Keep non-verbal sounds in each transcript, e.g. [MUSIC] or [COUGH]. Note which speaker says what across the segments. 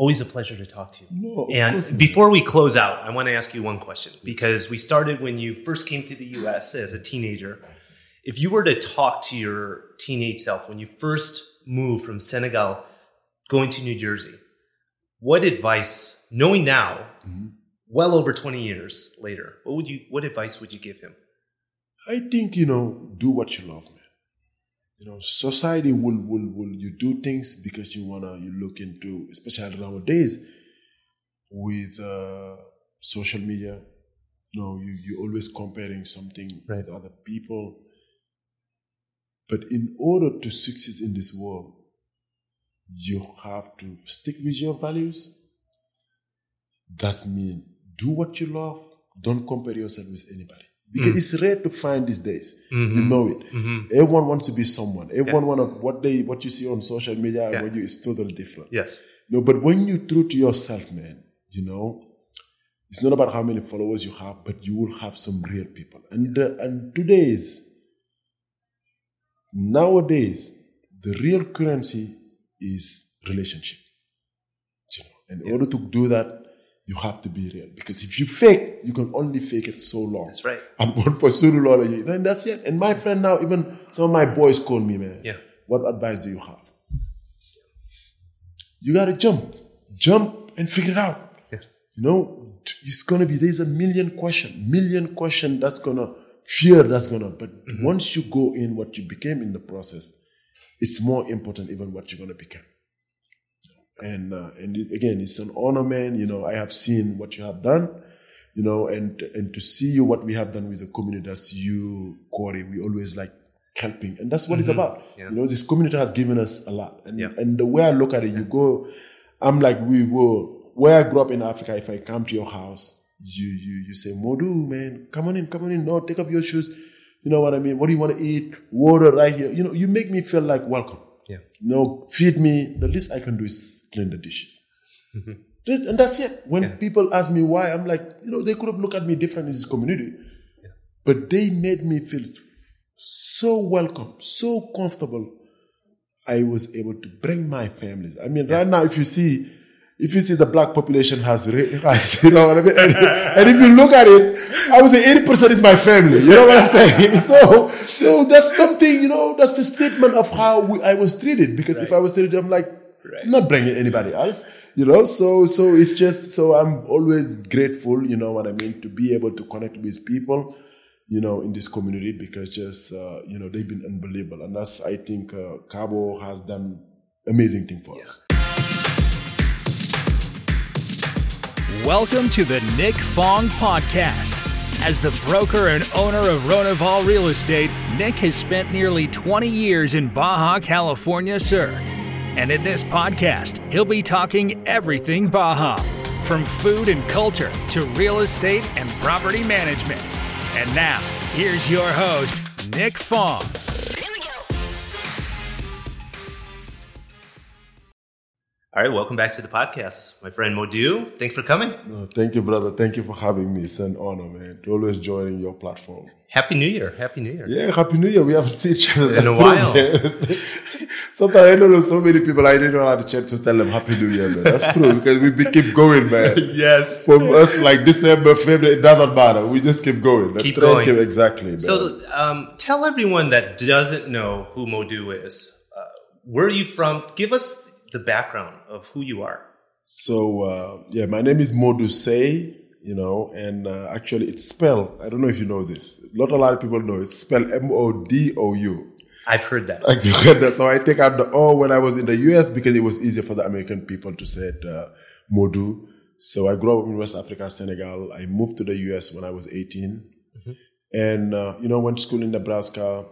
Speaker 1: Always a pleasure to talk to you.
Speaker 2: No,
Speaker 1: and before we close out, I want to ask you one question because we started when you first came to the US as a teenager. If you were to talk to your teenage self when you first moved from Senegal going to New Jersey, what advice, knowing now,
Speaker 2: Mm-hmm.
Speaker 1: well over 20 years later, what would you what advice would you give him?
Speaker 2: I think you know, do what you love, man. You know, society will will will you do things because you wanna you look into, especially nowadays with uh, social media. You know, you you always comparing something
Speaker 1: Right.
Speaker 2: with other people. But in order to succeed in this world, you have to stick with your values. That means do what you love. Don't compare yourself with anybody. Because it's rare to find these days. You know it. Everyone wants to be someone. Everyone want to what they what you see on social media
Speaker 1: Yeah.
Speaker 2: what you is totally different.
Speaker 1: Yes.
Speaker 2: No, but when you true to yourself, man, you know, it's not about how many followers you have, but you will have some real people. And uh, and today's nowadays, the real currency is relationship. You know, in order to do that, you have to be real. Because if you fake, you can only fake it so long.
Speaker 1: That's right.
Speaker 2: And one person will you. And that's it. And my friend now, even some of my boys call me, man.
Speaker 1: Yeah.
Speaker 2: What advice do you have? You gotta jump. Jump and figure it out.
Speaker 1: Yeah.
Speaker 2: You know, it's gonna be there's a million question, million question that's gonna fear that's gonna but mm-hmm. once you go in what you became in the process, it's more important even what you're gonna become. And uh, and it- again, it's an honor, man. You know, I have seen what you have done. You know, and and to see you what we have done with the community. That's you, Corey. We always like helping, and that's what it's about.
Speaker 1: Yeah.
Speaker 2: You know, this community has given us a lot, and
Speaker 1: Yeah.
Speaker 2: and the way I look at it, you go. I'm like we will. Where I grew up in Africa, if I come to your house, you you you say, Modu, man, come on in, come on in. No, take up your shoes. You know what I mean? What do you want to eat? Water right here. You know, you make me feel like welcome.
Speaker 1: Yeah.
Speaker 2: You know, feed me. The least I can do is clean the dishes. Mm-hmm. And that's it. When people ask me why, I'm like, you know, they could have looked at me different in this community, but they made me feel so welcome, so comfortable. I was able to bring my families. I mean, right now, if you see, if you see the black population has, has [LAUGHS] you know what I mean? And, and if you look at it, I would say 80% is my family. You know what I'm saying? [LAUGHS] So, so that's something, you know, that's the statement of how we, I was treated. Because if I was treated, I'm like, I'm not bringing anybody else, you know? So, so it's just, so I'm always grateful, you know what I mean, to be able to connect with people you know, in this community because just, uh, you know, they've been unbelievable. And that's, I think, uh, Cabo has done amazing thing for us.
Speaker 3: Welcome to the Nick Fong Podcast. As the broker and owner of Ronival Real Estate, Nick has spent nearly 20 years in Baja California, Sur. And in this podcast, he'll be talking everything Baja, from food and culture to real estate and property management. And now, here's your host, Nick Fong.
Speaker 1: All right, welcome back to the podcast. My friend Modu, thanks for coming.
Speaker 2: No, thank you, brother. Thank you for having me. It's an honor, man. To always joining your platform.
Speaker 1: Happy New Year. Happy New Year.
Speaker 2: Yeah, Happy New Year. We haven't seen each other
Speaker 1: In a [LAUGHS] while. [LAUGHS]
Speaker 2: Sometimes I don't know so many people I didn't know how to chat to tell them Happy New Year, man. That's true because we be, keep going, man. [LAUGHS]
Speaker 1: Yes.
Speaker 2: From us, like December, February, it doesn't matter. We just keep going. The
Speaker 1: Keep going.
Speaker 2: keep- exactly, man.
Speaker 1: So, um, tell everyone that doesn't know who Modu is. Uh, where are you from? Give us the background of who you are.
Speaker 2: So uh, yeah, my name is Modu Say, you know, and uh, actually it's spelled. I don't know if you know this. Not a lot of people know. It's spelled M O D O U.
Speaker 1: I've heard that.
Speaker 2: Like, so I take out the O when I was in the US because it was easier for the American people to say it, uh, Modu. So I grew up in West Africa, Senegal. I moved to the US when I was 18, and uh, you know went to school in Nebraska.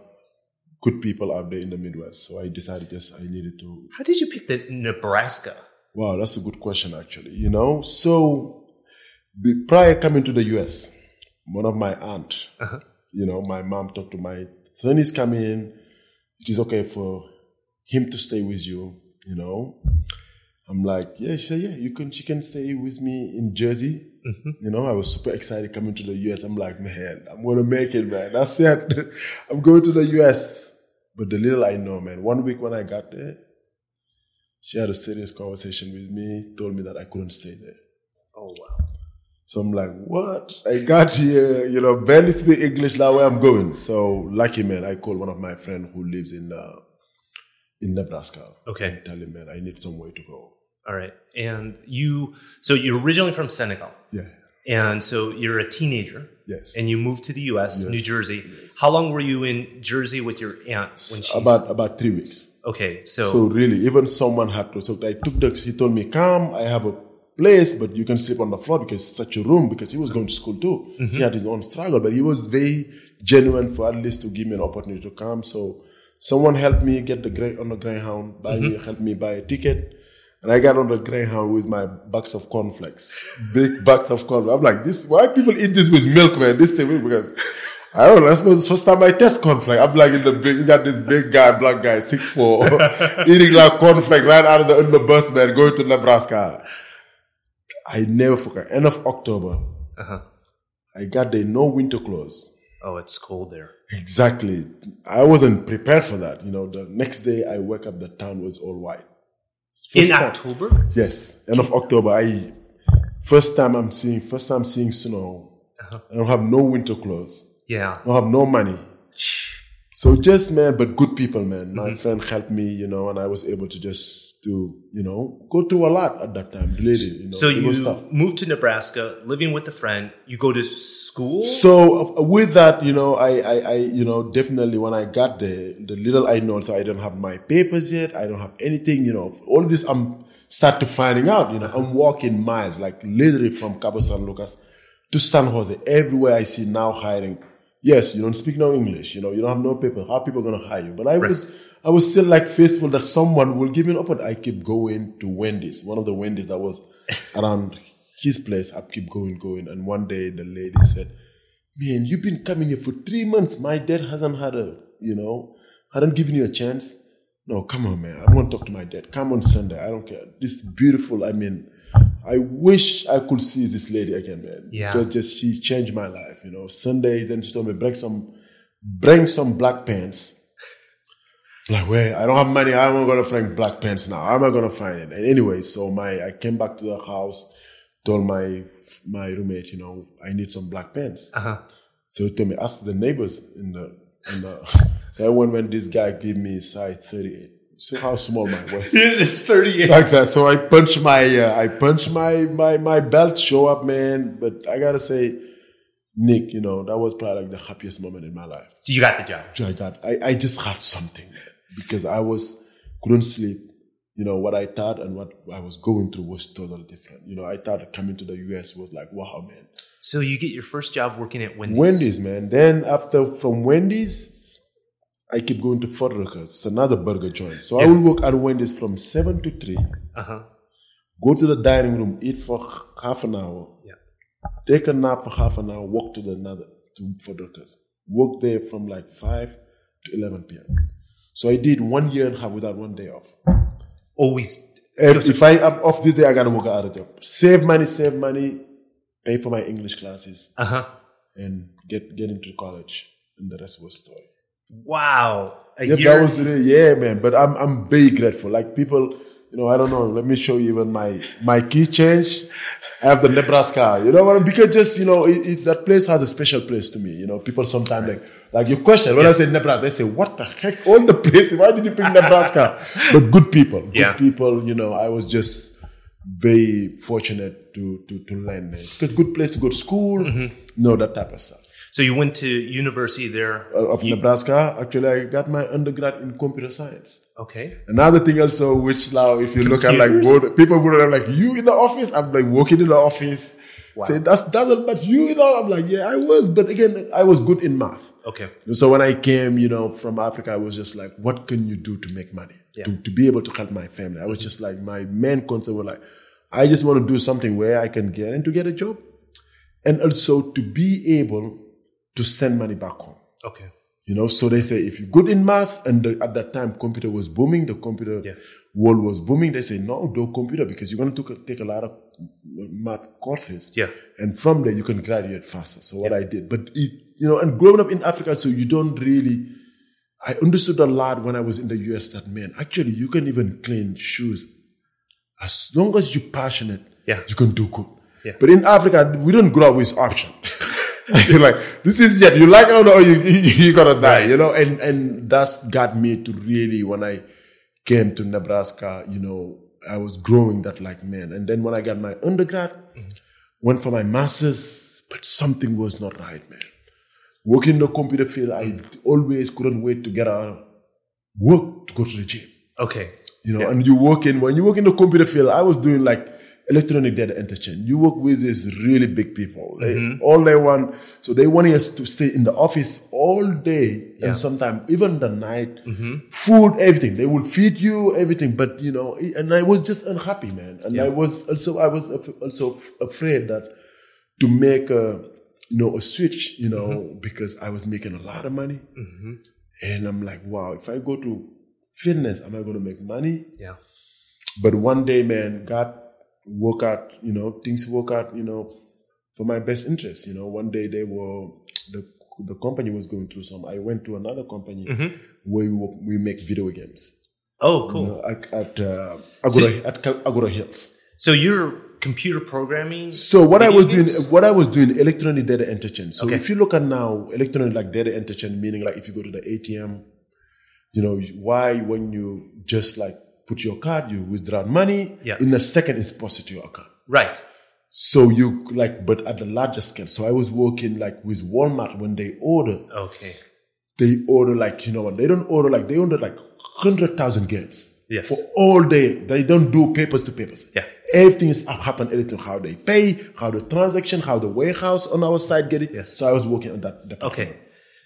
Speaker 2: Good people out there in the Midwest. So I decided just I needed to
Speaker 1: How did you pick the Nebraska?
Speaker 2: Wow, that's a good question, actually. You know, so be- prior coming to the US, one of my aunt, uh-huh. you know, my mom talked to my son is coming. It is okay for him to stay with you. You know, I'm like, yeah, she said, yeah, you can. She can stay with me in Jersey. Mm-hmm. You know, I was super excited coming to the US. I'm like, man, I'm gonna make it, man. That's it. [LAUGHS] I'm going to the US. But the little I know, man, one week when I got there, She had a serious conversation with me, told me that I couldn't stay there. So I'm like, what? I got here, you know, barely speak English now where I'm going. So lucky man, I call one of my friends who lives in uh, in Nebraska.
Speaker 1: Okay.
Speaker 2: And tell him, man, I need somewhere to go.
Speaker 1: All right. And you, so you're originally from Senegal.
Speaker 2: Yeah.
Speaker 1: And so you're a teenager.
Speaker 2: Yes.
Speaker 1: And you moved to the U.S.,
Speaker 2: Yes.
Speaker 1: New Jersey. How long were you in Jersey with your aunt when she?
Speaker 2: about about three weeks.
Speaker 1: okay. So,
Speaker 2: So really, even someone had to. So I took the. He told me, "Come, I have a place, but you can sleep on the floor because it's such a room." Because he was going to school too. He mm-hmm. had his own struggle, but he was very genuine for at least to give me an opportunity to come. So someone helped me get the Grey on the Greyhound. Buy mm-hmm. me, helped me buy a ticket. And I got on the Greyhound with my box of cornflakes, [LAUGHS] big box of cornflakes. I'm like, this, why people eat this with milk, man? This thing, because I don't know. That's the first time I test cornflake. I'm like in the big, you got this big guy, black guy, six four, [LAUGHS] [LAUGHS] eating like cornflake right out of the, in the bus, man, going to Nebraska. I never forget. End of October,
Speaker 1: uh-huh.
Speaker 2: I got there, no winter clothes.
Speaker 1: oh, it's cold there.
Speaker 2: Exactly. I wasn't prepared for that. You know, the next day I wake up, the town was all white.
Speaker 1: In
Speaker 2: time-
Speaker 1: October?
Speaker 2: Yes, end of October. I first time I'm seeing first time seeing snow. I don't have no winter clothes.
Speaker 1: Yeah.
Speaker 2: I don't have no money. So just man, but good people, man. My friend helped me, you know, and I was able to just to you know go through a lot at that time. The lady, you know,
Speaker 1: So you
Speaker 2: tough.
Speaker 1: moved to Nebraska, living with a friend. You go to school.
Speaker 2: So uh, with that, you know, I, I, I, you know, definitely when I got there, the little I know, so I don't have my papers yet. I don't have anything, you know, all this I'm start to finding out, you know, I'm walking miles, like literally from Cabo San Lucas to San Jose. Everywhere I see now hiring. Yes, you don't speak no English, you know, you don't have no paper. How are people going to hire you? But I was, I was still like faithful that someone will give me an opportunity. I keep going to Wendy's, one of the Wendy's that was around his place. I keep going, going. And one day the lady said, man, you've been coming here for three months. My dad hasn't had a, you know, hadn't given you a chance. No, come on, man. I want to talk to my dad. Come on Sunday. I don't care. This is beautiful. I mean, I wish I could see this lady again, man.
Speaker 1: Yeah.
Speaker 2: Because just she changed my life, you know. Sunday, then she told me, bring some, bring some black pants. Like, wait, I don't have money. I'm not gonna find black pants now. How am I gonna find it? And anyway, so my, I came back to the house, told my, my roommate, you know, I need some black pants.
Speaker 1: Uh huh.
Speaker 2: So he told me, ask the neighbors in the, in the, [LAUGHS] so I went when this guy gave me size 38. See how small my was. [LAUGHS]
Speaker 1: it's 38.
Speaker 2: like that. So I punch my, uh, I punch my, my, my belt, show up, man. But I gotta say, Nick, you know, that was probably like the happiest moment in my life.
Speaker 1: You got the job.
Speaker 2: I got, I, I just had something, because I was, couldn't sleep. You know, what I thought and what I was going through was totally different. You know, I thought coming to the US was like, wow, man.
Speaker 1: So you get your first job working at Wendy's.
Speaker 2: Wendy's, man. Then after from Wendy's, I keep going to Fuddruckers. It's another burger joint. So I will work at Wendy's from seven to three.
Speaker 1: Uh huh.
Speaker 2: Go to the dining room, eat for half an hour,
Speaker 1: Yeah.
Speaker 2: take a nap for half an hour, walk to the another to Fuddruckers. Work there from like five to eleven p.m. So I did one year and a half without one day off.
Speaker 1: Always.
Speaker 2: If, if I am off this day, I gotta work at other job. Save money, save money, pay for my English classes,
Speaker 1: Uh huh.
Speaker 2: and get get into college. And the rest was story.
Speaker 1: Wow. A
Speaker 2: Yep,
Speaker 1: year.
Speaker 2: that was really, yeah, man. But I'm I'm very grateful. Like people, you know, I don't know. Let me show you even my my key change. I have the Nebraska. You know what? Because just you know, it, it, that place has a special place to me. You know, people sometimes like like your question when I say Nebraska, they say, "What the heck? [LAUGHS] All the places? Why did you pick [LAUGHS] Nebraska?" but good people, good
Speaker 1: Yeah.
Speaker 2: people. You know, I was just very fortunate to to to land there. Because good place to go to school.
Speaker 1: Mm-hmm.
Speaker 2: No, that type of stuff.
Speaker 1: So you went to university there.
Speaker 2: Of Nebraska, actually, I got my undergrad in computer science.
Speaker 1: Okay.
Speaker 2: Another thing also, which now, if you look at like
Speaker 1: Computers?
Speaker 2: people would have like you in the office. I'm like working in the office. Say that's doesn't but you, you know. I'm like, yeah, I was, but again, I was good in math.
Speaker 1: Okay.
Speaker 2: So when I came, you know, from Africa, I was just like, what can you do to make money? To, to be able to help my family. I was just like, my main concern was like, I just want to do something where I can get and to get a job. And also to be able to send money back home.
Speaker 1: Okay.
Speaker 2: You know, so they say if you're good in math, and the, at that time computer was booming, the computer
Speaker 1: Yeah.
Speaker 2: world was booming. They say no, do computer because you're going to take, a lot of math courses.
Speaker 1: Yeah.
Speaker 2: and from there you can graduate faster. So what I did, but it, you know, and growing up in Africa, so you don't really I understood a lot when I was in the US that man, actually you can even clean shoes. As long as you're passionate,
Speaker 1: Yeah.
Speaker 2: you can do good.
Speaker 1: Yeah.
Speaker 2: But in Africa, we don't grow up with option. [LAUGHS] [LAUGHS] You're like, this is it. You like it or no, you, you, [LAUGHS] you gotta die, you know? And, and that's got me to really, when I came to Nebraska, you know, I was growing that like, man. And then when I got my undergrad, mm-hmm. went for my master's, but something was not right, man. Working in the computer field, I always couldn't wait to get out of work to go to the gym.
Speaker 1: Okay.
Speaker 2: You know,
Speaker 1: Yeah.
Speaker 2: and you work in when you work in the computer field, I was doing like electronic data interchange. You work with these really big people. They,
Speaker 1: Mm-hmm.
Speaker 2: All they want, so they want us to stay in the office all day
Speaker 1: Yeah. Mm-hmm.
Speaker 2: and sometimes even the night. Food, everything. They will feed you everything, but you know, and I was just unhappy, man. And
Speaker 1: Yeah.
Speaker 2: I was also I was also afraid that to make a you know a switch, you know,
Speaker 1: Mm-hmm.
Speaker 2: because I was making a lot of money, and I'm like, wow, if I go to fitness, am I going to make money?
Speaker 1: Yeah.
Speaker 2: But one day, man, God work out, you know, things work out, you know, for my best interest. You know, one day they were the the company was going through some. I went to another company where we, work, we make video games
Speaker 1: Oh,
Speaker 2: you
Speaker 1: cool.
Speaker 2: know, at at uh, Agoura, at Ka- Agoura Hills.
Speaker 1: So you're computer programming.
Speaker 2: So what I was
Speaker 1: games?
Speaker 2: doing, what I was doing, electronic data interchange. So
Speaker 1: Okay.
Speaker 2: if you look at now, electronic like data interchange, meaning like if you go to the ATM, you know, why when you just like put your card, you withdraw money,
Speaker 1: Yeah.
Speaker 2: in a second it's posted to your account.
Speaker 1: Right.
Speaker 2: So you like, but at the larger scale. So I was working like with Walmart when they order,
Speaker 1: Okay.
Speaker 2: they order like, you know what, they don't order like, they order like 100,000 games.
Speaker 1: Yes.
Speaker 2: For all day. They don't do papers to papers.
Speaker 1: Yeah.
Speaker 2: Everything is happen, everything, how they pay, how the transaction, how the warehouse on our side get it.
Speaker 1: Yes.
Speaker 2: So I was working on that. department.
Speaker 1: Okay.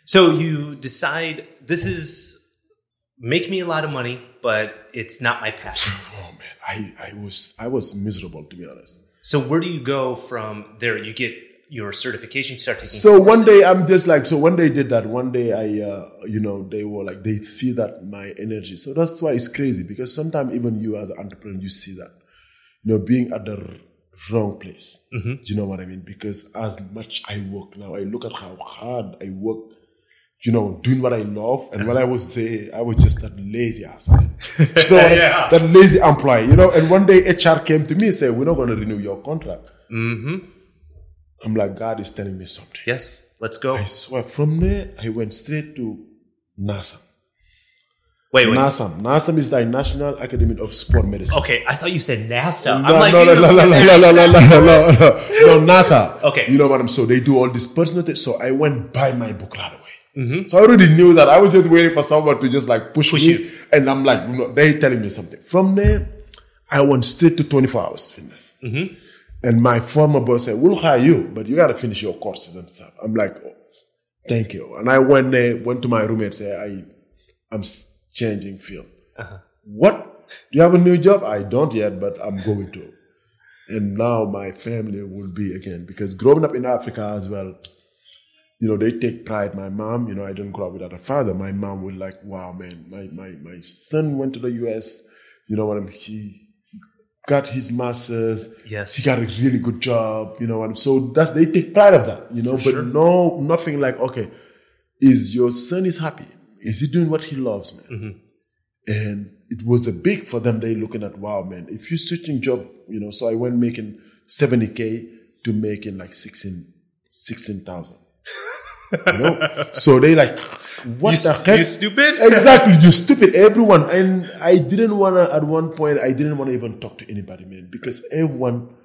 Speaker 1: So you decide this is make me a lot of money, but it's not my passion. [LAUGHS]
Speaker 2: Oh man, I, I was, I was miserable to be honest.
Speaker 1: So where do you go from there? You get your certification, you start taking
Speaker 2: So one day I'm just like, so one day did that. One day I, uh, you know, they were like, they see that my energy. So that's why it's crazy because sometimes even you as an entrepreneur, you see that, you know, being at the wrong place. You know what I mean? Because as much I work now, I look at how hard I work, you know, doing what I love. And when I uh-huh. was there, I was just that lazy ass. [LAUGHS] you know,
Speaker 1: Yeah.
Speaker 2: that lazy employee, you know, and one day HR came to me and said, we're not going to renew your contract. Mm-hmm. I'm like, God is telling me something.
Speaker 1: Yes. Let's go.
Speaker 2: I swear, from there, I went straight to NASA.
Speaker 1: Wait, wait.
Speaker 2: NASAM. NASAM is the National Academy of Sport Medicine.
Speaker 1: Okay, I thought you said NASA.
Speaker 2: No,
Speaker 1: I'm like,
Speaker 2: no, no, no, no, no, no, no, no, no, no, no, NASA.
Speaker 1: Okay.
Speaker 2: You know what I'm saying? so they do all this personal thing. So I went buy my book right away.
Speaker 1: Mm-hmm.
Speaker 2: So I already knew that. I was just waiting for someone to just like push,
Speaker 1: Push
Speaker 2: me.
Speaker 1: you.
Speaker 2: And I'm like, you know, they telling me something. From there, I went straight to 24 hours fitness.
Speaker 1: Mm-hmm.
Speaker 2: And my former boss said, we'll hire you, but you got to finish your courses and stuff. I'm like, oh, thank you. And I went there, went to my roommate, said, I, I'm changing field.
Speaker 1: Uh-huh.
Speaker 2: What? Do you have a new job? I don't yet, but I'm going to. And now my family will be again because growing up in Africa as well, you know, they take pride. My mom, you know, I didn't grow up without a father. My mom would like, wow, man, my, my, my son went to the US. You know what I mean? He got his master's.
Speaker 1: Yes.
Speaker 2: He got a really good job. You know what I mean? So that's, they take pride of that, you know, but no, nothing like, okay, is your son is happy? Is he doing what he loves, man? Mm-hmm. And it was a big for them. They looking at, wow, man, if you're switching job, you know, so I went making 70K to making like 16, 16,000. [LAUGHS] you know? So they like, what
Speaker 1: You
Speaker 2: the
Speaker 1: st-
Speaker 2: heck?
Speaker 1: you stupid? [LAUGHS]
Speaker 2: Exactly. You stupid. Everyone. And I didn't want to, at one point, I didn't want to even talk to anybody, man, because everyone,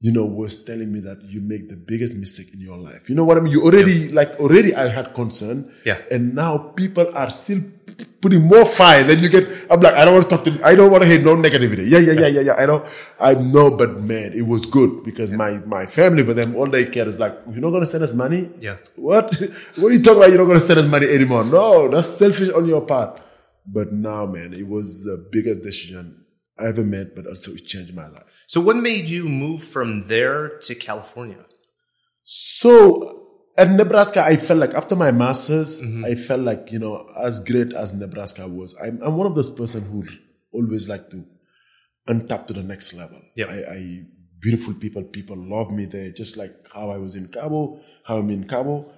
Speaker 2: you know, was telling me that you make the biggest mistake in your life. You know what I mean? You already, like, already I had concern.
Speaker 1: Yeah.
Speaker 2: And now people are still putting more fire. Then you get, I'm like, I don't want to talk to, I don't want to hear no negativity. Yeah, yeah, yeah, yeah, yeah. I know, I know, but man, it was good because my, my family, but them, all they care is like, you're not going to send us money?
Speaker 1: Yeah.
Speaker 2: What? [LAUGHS] What are you talking about? You're not going to send us money anymore. No, that's selfish on your part. But now, man, it was the biggest decision I ever made, but also it changed my life.
Speaker 1: So what made you move from there to California?
Speaker 2: So at Nebraska, I felt like after my master's, mm-hmm. I felt like, you know, as great as Nebraska was, I'm, I'm one of those person who always like to untap to the next level.
Speaker 1: Yep.
Speaker 2: I, I, beautiful people, people love me there, just like how I was in Cabo, how I'm in Cabo.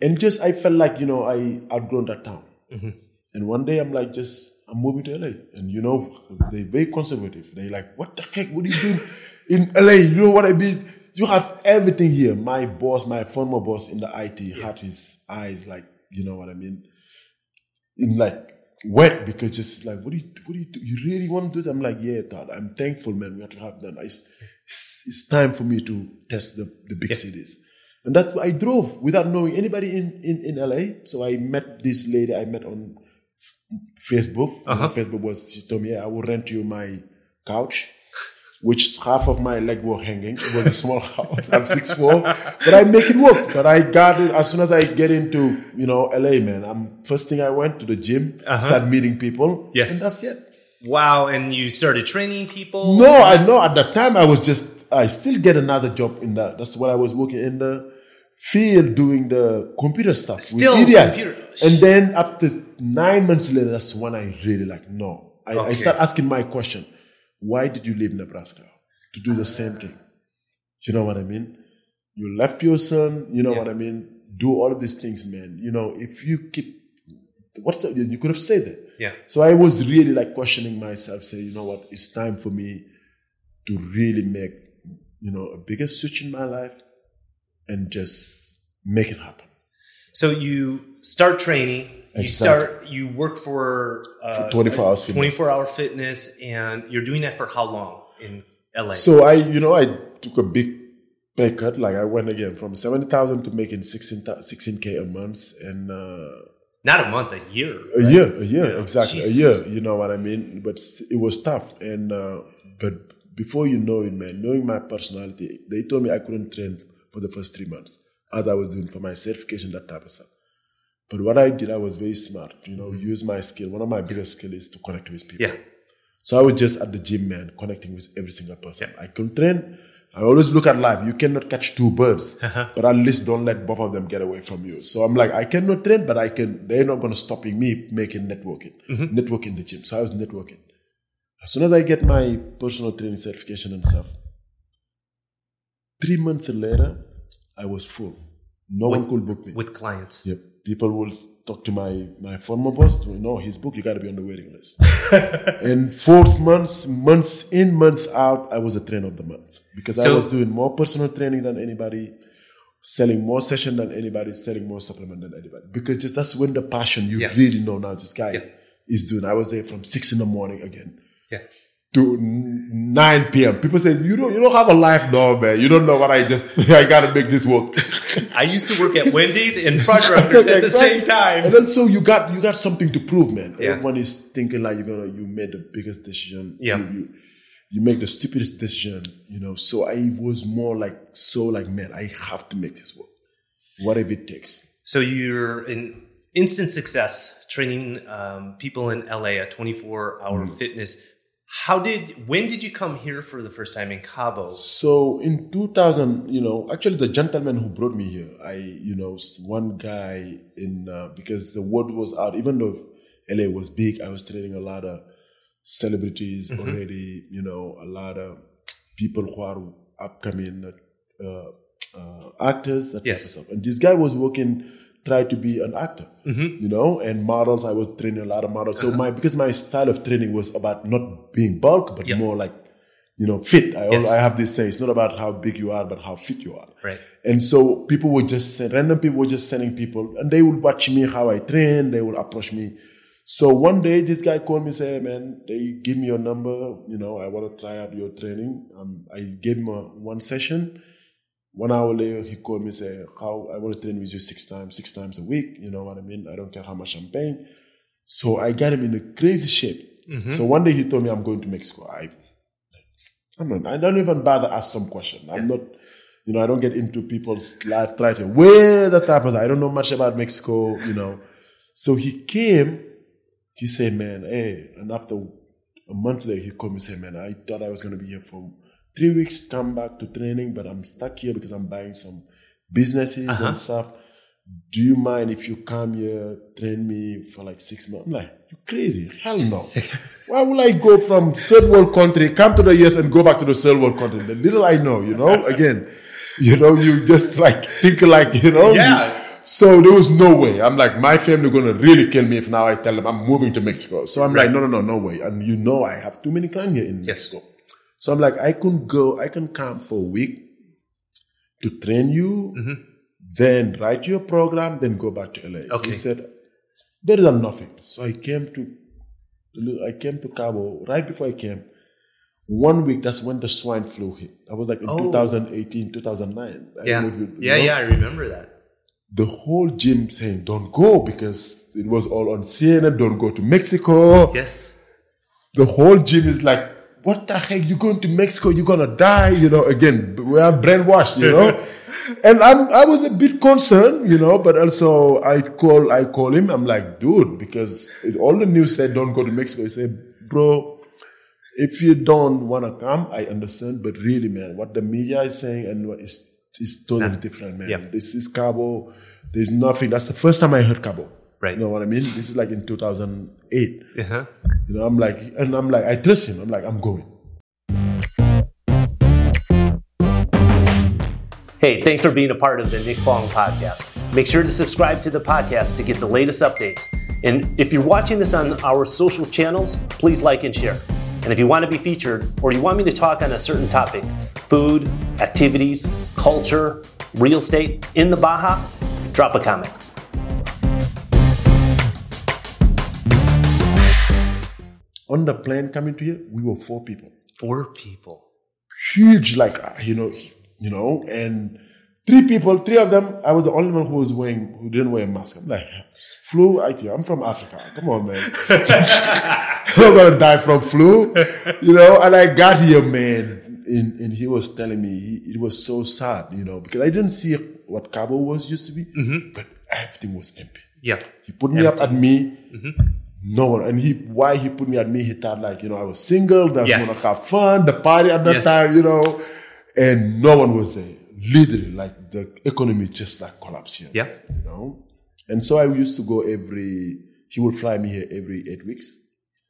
Speaker 2: And just, I felt like, you know, I outgrown that town. Mm-hmm. And one day I'm like, just I'm moving to LA, and you know they're very conservative. They're like, what the heck? What are you doing in LA? You know what I mean? You have everything here. My boss, my former boss in the IT, had his eyes like, you know what I mean, in like wet because just like, what do you, what do you do? You really want to do this? I'm like, yeah, Todd. I'm thankful, man. We have to have that. It's, it's, time for me to test the, the big cities. And that's why I drove without knowing anybody in, in, in LA. So I met this lady I met on Facebook.
Speaker 1: Uh-huh.
Speaker 2: Facebook was, she told me, yeah, I will rent you my couch, which half of my leg were hanging. It was a small [LAUGHS] house. I'm six four, but I make it work. But I got it as soon as I get into, you know, LA, man. I'm first thing I went to the gym, start meeting people.
Speaker 1: Uh-huh. Yes.
Speaker 2: And that's it.
Speaker 1: Wow. And you started training people?
Speaker 2: No, I know at that time I was just, I still get another job in that. That's what I was working in the field doing the computer stuff.
Speaker 1: Still computer.
Speaker 2: And then after nine months later, that's when I really like, no. I, I start asking my question. Why did you leave Nebraska? To do the same thing. You know what I mean? You left your son, you know
Speaker 1: Yeah.
Speaker 2: what I mean? Do all of these things, man. You know, if you keep, what's the, you could have said that.
Speaker 1: Yeah.
Speaker 2: So I was really like questioning myself, saying, you know what, it's time for me to really make, you know, a bigger switch in my life and just make it happen.
Speaker 1: So you start training. You
Speaker 2: Exactly.
Speaker 1: start. You work for, uh,
Speaker 2: For 24 hours fitness.
Speaker 1: 24 hour fitness, and you're doing that for how long in LA?
Speaker 2: So I, you know, I took a big pay cut. Like I went again from 70,000 to making 16, 16K a month and, uh,
Speaker 1: Not a month, a year.
Speaker 2: A year, a year, exactly,
Speaker 1: Jesus.
Speaker 2: a year. You know what I mean? But it was tough, and uh, but before you know it, man, knowing my personality, they told me I couldn't train for the first three months as I was doing for my certification, that type of stuff. But what I did, I was very smart. You know, mm-hmm. use my skill. One of my biggest skills is to connect with people.
Speaker 1: Yeah.
Speaker 2: So I was just at the gym, man, connecting with every single person. I can train. I always look at life. You cannot catch two birds, uh-huh. but at least don't let both of them get away from you. So I'm like, I cannot train, but I can. They're not going to stopping me making networking, mm-hmm. networking the gym. So I was networking. As soon as I get my personal training certification and stuff, three months later, I was full. No one could book me.
Speaker 1: With clients.
Speaker 2: Yep. People will talk to my, my former boss to know his book, you got to be on the waiting list. [LAUGHS] and fourth months, months in, months out, I was a trainer of the month because I was doing more personal training than anybody, selling more session than anybody, selling more supplement than anybody. Because just that's when the passion you
Speaker 1: Yeah.
Speaker 2: really know now this guy
Speaker 1: Yeah.
Speaker 2: is doing. I was there from six in the morning again
Speaker 1: Yeah.
Speaker 2: To 9 p.m. People say, you don't, you don't have a life now, man. You don't know what I just, [LAUGHS] I gotta make this work. [LAUGHS]
Speaker 1: I used to work at Wendy's and [LAUGHS] Fuddruckers at the same time.
Speaker 2: And then so you got you got something to prove, man.
Speaker 1: Yeah.
Speaker 2: Everyone is thinking like you're gonna you made the biggest decision.
Speaker 1: Yeah.
Speaker 2: You, you, you make the stupidest decision, you know. So I was more like so like, man, I have to make this work. Whatever it takes.
Speaker 1: So you're an instant success training um, people in LA at 24 hour
Speaker 2: Mm.
Speaker 1: fitness. How did, when did you come here for the first time in Cabo?
Speaker 2: So in 2000, you know, actually the gentleman who brought me here, I, you know, one guy in, uh, because the word was out, even though LA was big, I was training a lot of celebrities
Speaker 1: Mm-hmm.
Speaker 2: already, you know, a lot of people who are upcoming uh, uh, actors, that
Speaker 1: Yes.
Speaker 2: And this guy was working, tried to be an actor,
Speaker 1: Mm-hmm.
Speaker 2: you know, and models. I was training a lot of models. So my, because my style of training was about not being bulk, but
Speaker 1: Uh-huh.
Speaker 2: More like, you know, fit. I,
Speaker 1: Yes.
Speaker 2: I have this thing. it's not about how big you are, but how fit you are.
Speaker 1: Right.
Speaker 2: And so people were just send, random people were just sending people, and they would watch me how I train. They would approach me. So one day, this guy called me, say, "Man, they give me your number. You know, I want to try out your training." Um, I gave him a, one session. One hour later, he called me, say, "How I want to train with you six times, six times a week. You know what I mean? I don't care how much I'm paying." So I got him in a crazy shape. Mm-hmm. So one day he told me, "I'm going to Mexico." I I'm not, I don't even bother ask some question. I'm not, you know, I don't get into people's life, try to, where the type of, that I don't know much about Mexico, you know. So he came, he said, man, hey, and after a month later, he called me and said, man, I thought I was going to be here for three weeks, come back to training, but I'm stuck here because I'm buying some businesses
Speaker 1: Uh-huh.
Speaker 2: and stuff. Do you mind if you come here, train me for like six months? I'm like, you crazy? Hell no. [LAUGHS] Why will I go from third world country, come to the US and go back to the third world country? The little I know, you know, again, you know, you just like think like, you know.
Speaker 1: Yeah.
Speaker 2: So there was no way. I'm like, my family gonna really kill me if now I tell them I'm moving to Mexico. So I'm like, no, no, no, no way. And you know, I have too many clients here in
Speaker 1: Yes.
Speaker 2: Mexico. So I'm like, I can go, I can come for a week to train you, mm-hmm. then write your program, then go back to LA.
Speaker 1: Okay.
Speaker 2: He said, better than nothing. So I came to, I came to Cabo right before I came. One week, that's when the swine flu hit. I was like in
Speaker 1: Oh.
Speaker 2: 2018, 2009. I don't
Speaker 1: Yeah.
Speaker 2: you- you
Speaker 1: Yeah,
Speaker 2: know?
Speaker 1: yeah, I remember that.
Speaker 2: the whole gym saying don't go because it was all on CNN, don't go to Mexico.
Speaker 1: Yes.
Speaker 2: The whole gym is like, what the heck, you're going to Mexico, you're gonna die, you know, again, we are brainwashed, you know. [LAUGHS] and I'm I was a bit concerned, you know, but also I call I call him, I'm like, dude, because it, all the news said don't go to Mexico. He said, bro, if you don't wanna come, I understand, but really, man, what the media is saying and what is is totally different, man.
Speaker 1: Yeah.
Speaker 2: This is Cabo. There's nothing. That's the first time I heard Cabo.
Speaker 1: Right.
Speaker 2: You know what I mean? This is like in 2008.
Speaker 1: Uh-huh.
Speaker 2: You know, I'm like, and I'm like, I trust him. I'm like, I'm going.
Speaker 1: Hey, thanks for being a part of the Nick Fong podcast. Make sure to subscribe to the podcast to get the latest updates. And if you're watching this on our social channels, please like and share. And if you want to be featured or you want me to talk on a certain topic food, activities, culture, real estate in the Baja, drop a comment.
Speaker 2: On the plane coming to here, we were four people.
Speaker 1: Four people.
Speaker 2: Huge, like, uh, you know, you know, and three people, three of them, I was the only one who was wearing, who didn't wear a mask. I'm like, flu, I, I'm from Africa. Come on, man. [LAUGHS] [LAUGHS] I'm gonna die from flu, you know, and I got here, man, and, and he was telling me, he, it was so sad, you know, because I didn't see what Cabo was used to be, but everything was empty.
Speaker 1: Yeah.
Speaker 2: He put me up at me. No one, and he why he put me at me. He thought like you know I was single. That
Speaker 1: Yes.
Speaker 2: gonna have fun, the party at that
Speaker 1: Yes.
Speaker 2: time, you know, and no one was there. Literally, like the economy just like collapsed here.
Speaker 1: Yeah.
Speaker 2: you know. And so I used to go every. He would fly me here every eight weeks.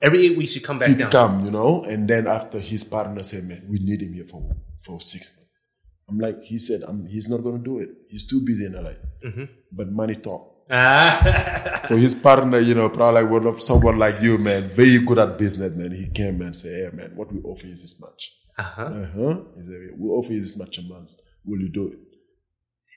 Speaker 1: Every eight weeks you come back
Speaker 2: He'd
Speaker 1: down.
Speaker 2: come, you know, and then after his partner said, "Man, we need him here for for six months." I'm like, he said, I'm, he's not gonna do it. He's too busy in LA.
Speaker 1: Mm-hmm.
Speaker 2: But money talk.
Speaker 1: Ah,
Speaker 2: So his partner, you know, probably like one of someone like you, man, very good at business, man. He came and said, "Hey, man, what we offer is this much."
Speaker 1: uh-huh.
Speaker 2: Uh huh. He said, "We offer you this much a month. Will you do it?"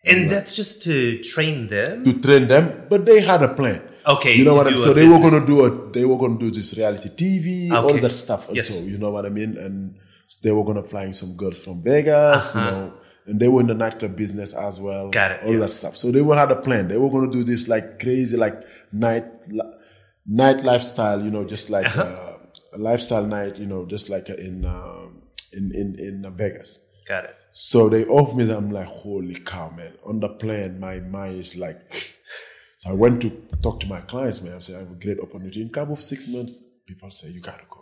Speaker 1: And that's just to train them.
Speaker 2: To train them, but they had a plan.
Speaker 1: Okay,
Speaker 2: you know what I mean. So they were gonna do a, they were gonna do this reality TV, all that stuff,
Speaker 1: Yes.
Speaker 2: so you know what I mean. And they were gonna flying some girls from Vegas, you know, and they were in the nightclub business as well.
Speaker 1: Got it,
Speaker 2: All
Speaker 1: yeah.
Speaker 2: that stuff. So they were had a plan. They were gonna do this like crazy, like night, li- night lifestyle. You know, just like
Speaker 1: Uh-huh.
Speaker 2: uh, a lifestyle night. You know, just like in um, in in in Vegas.
Speaker 1: Got it.
Speaker 2: So they offered me that. I'm like, holy cow, man. On the plane, my mind is like. [SIGHS] So I went to talk to my clients, man. I said, I have a great opportunity. In Cabo for six months, people say, you gotta go.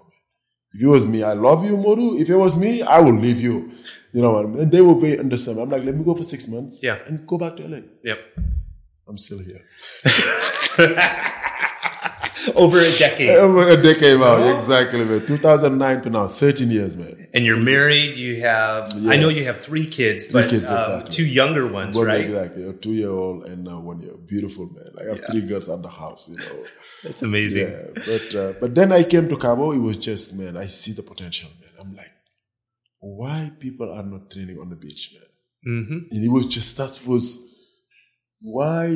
Speaker 2: If it was me, I love you, Modu. If it was me, I will leave you. You know what I mean? And they were very understanding. I'm like, let me go for six months.
Speaker 1: Yeah.
Speaker 2: And go back to LA.
Speaker 1: Yep.
Speaker 2: I'm still here. [LAUGHS] [LAUGHS]
Speaker 1: Over a decade. [LAUGHS]
Speaker 2: Over a decade now, exactly, man. 2009 to now, 13 years, man.
Speaker 1: And you're married. You have. I know you have three kids, but
Speaker 2: kids,
Speaker 1: um,
Speaker 2: exactly.
Speaker 1: two younger ones,
Speaker 2: One
Speaker 1: right?
Speaker 2: exactly, a two year old and uh, one year. Beautiful, man. I have three girls at the house, you know.
Speaker 1: That's amazing.
Speaker 2: Yeah, but uh, but then I came to Cabo. It was just man, I see the potential, man. I'm like, why people are not training on the beach, man?
Speaker 1: hmm
Speaker 2: And it was just that was why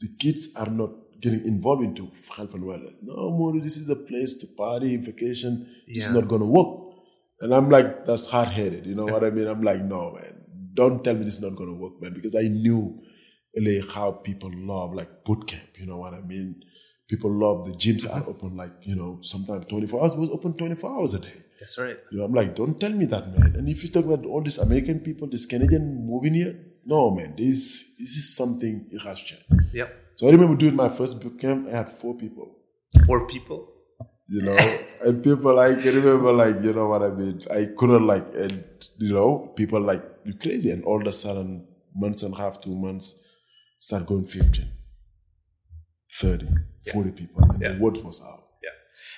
Speaker 2: the kids are not getting involved into health and wellness. No more. This is a place to party, vacation. It's
Speaker 1: Yeah.
Speaker 2: not gonna work. And I'm like, that's hard headed. You know what I mean? I'm like, no, man. Don't tell me this is not gonna work, man. Because I knew LA how people love like boot camp. You know what I mean? People love the gyms are mm-hmm. open like you know sometimes 24 hours. It was open 24 hours a day.
Speaker 1: That's right.
Speaker 2: You know, I'm like, don't tell me that, man. And if you talk about all these American people, this Canadian moving here, no, man, this this is something it has changed.
Speaker 1: Yep.
Speaker 2: So I remember doing my first boot camp, I had four people,
Speaker 1: Four people.
Speaker 2: you know, and people like, I remember like, you know what I mean? I couldn't like, and you know, people like, you crazy. And all of a sudden, months and a half, two months, start going 15, 30, 40 people. And
Speaker 1: Yeah.
Speaker 2: the word was out.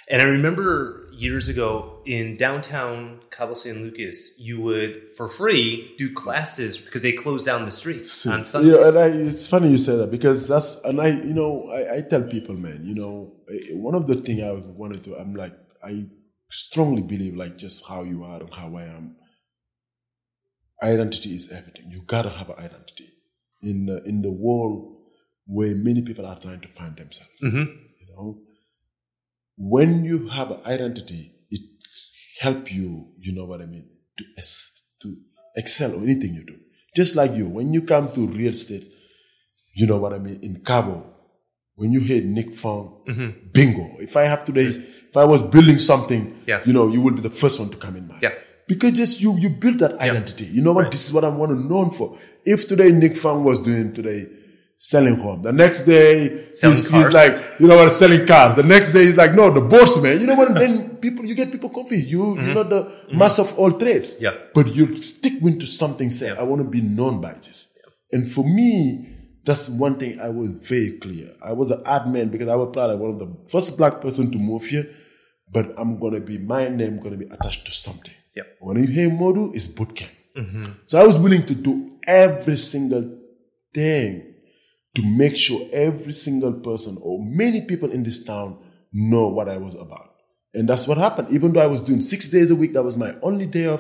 Speaker 1: And I remember years ago in downtown Cabo San Lucas, you would for free do classes because they closed down the streets on Sundays.
Speaker 2: Yeah, and I, it's funny you say that because that's and I, you know, I, I tell people, man, you know, one of the things I wanted to, I'm like, I strongly believe like just how you are and how I am. Identity is everything. You gotta have an identity in uh, in the world where many people are trying to find themselves. You know, when you have an identity, it help you. You know what I mean to to excel on anything you do. Just like you, when you come to real estate, you know what I mean in Cabo. When you hear Nick Fong, mm-hmm. bingo. If I have today, if I was building something,
Speaker 1: Yeah.
Speaker 2: you know, you would be the first one to come in mind.
Speaker 1: Yeah.
Speaker 2: Because just you you build that identity. You know what? This is what I want to known for. If today Nick Fong was doing today selling home, the next day
Speaker 1: Selling
Speaker 2: he's, he's like, you know what, selling cars. The next day he's like, no, the boss man. You know what? then [LAUGHS] people you get people confused. You you're not the master of all trades.
Speaker 1: Mm-hmm. Yeah.
Speaker 2: But you stick into something, say, I want to be known by this. And for me, that's one thing I was very clear. I was an ad man because I was probably one of the first black person to move here, but I'm gonna be my name gonna be attached to something.
Speaker 1: Yeah.
Speaker 2: When you hear Modu, it's bootcamp. So I was willing to do every single thing to make sure every single person or many people in this town know what I was about. And that's what happened. Even though I was doing six days a week, that was my only day off.